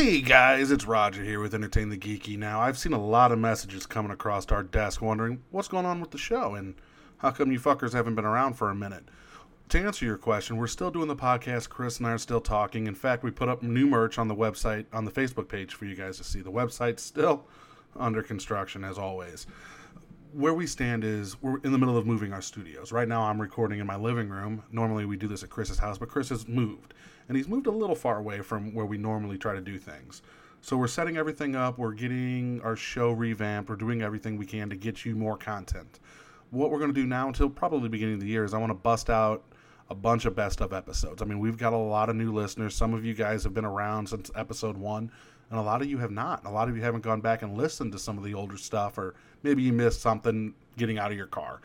Hey guys, it's Roger here with Entertain the Geeky. Now, I've seen a lot of messages coming across our desk wondering what's going on with the show and how come you fuckers haven't been around for a minute. To answer your question, we're still doing the podcast. Chris and I are still talking. In fact, we put up new merch on the website, on the Facebook page for you guys to see. The website's still under construction, as always. Where we stand is we're in the middle of moving our studios. Right now, I'm recording in my living room. Normally, we do this at Chris's house, but Chris has moved and he's moved a little far away from where we normally try to do things. So we're setting everything up, we're getting our show revamped, we're doing everything we can to get you more content. What we're going to do now until probably the beginning of the year is I want to bust out a bunch of best of episodes. I mean, we've got a lot of new listeners. Some of you guys have been around since episode 1, and a lot of you have not. A lot of you haven't gone back and listened to some of the older stuff or maybe you missed something getting out of your car.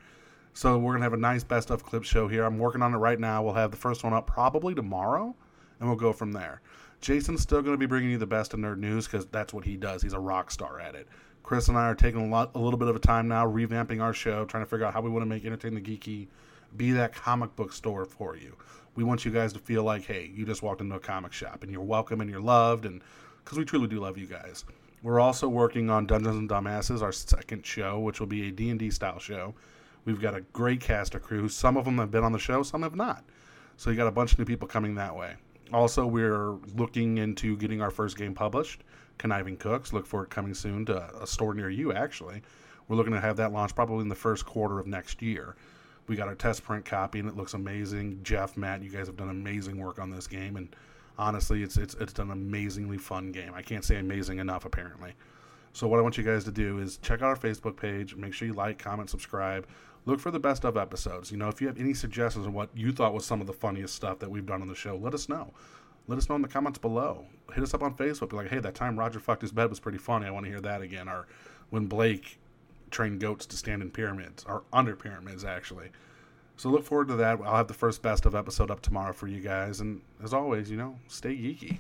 So we're to have a nice best of clip show here. I'm working on it right now. We'll have the first one up probably tomorrow and we'll go from there. Jason's still to be bringing you the best of nerd news because that's what he does. He's a rock star at it. Chris and I are taking a, lot, a little bit of a time now, revamping our show, trying to figure out how we want to make Entertain the Geeky be that comic book store for you. We want you guys to feel like, hey, you just walked into a comic shop and you're welcome and you're loved, and because we truly do love you guys. We're also working on Dungeons and Dumbasses, our second show, which will be a D&D style show. We've got a great cast of crew. Some of them have been on the show, some have not. So you got a bunch of new people coming that way. Also, we're looking into getting our first game published, Conniving Cooks. Look for it coming soon to a store near you, actually. We're looking to have that launch probably in the first quarter of next year. We got our test print copy, and it looks amazing. Jeff, Matt, you guys have done amazing work on this game, and honestly, it's it's it's an amazingly fun game. I can't say amazing enough, apparently. So what I want you guys to do is check out our Facebook page. Make sure you like, comment, subscribe look for the best of episodes. You know, if you have any suggestions on what you thought was some of the funniest stuff that we've done on the show, let us know. Let us know in the comments below. Hit us up on Facebook. Be like, hey, that time Roger fucked his bed was pretty funny. I want to hear that again. Or when Blake trained goats to stand in pyramids, or under pyramids, actually. So look forward to that. I'll have the first best of episode up tomorrow for you guys. And as always, you know, stay geeky.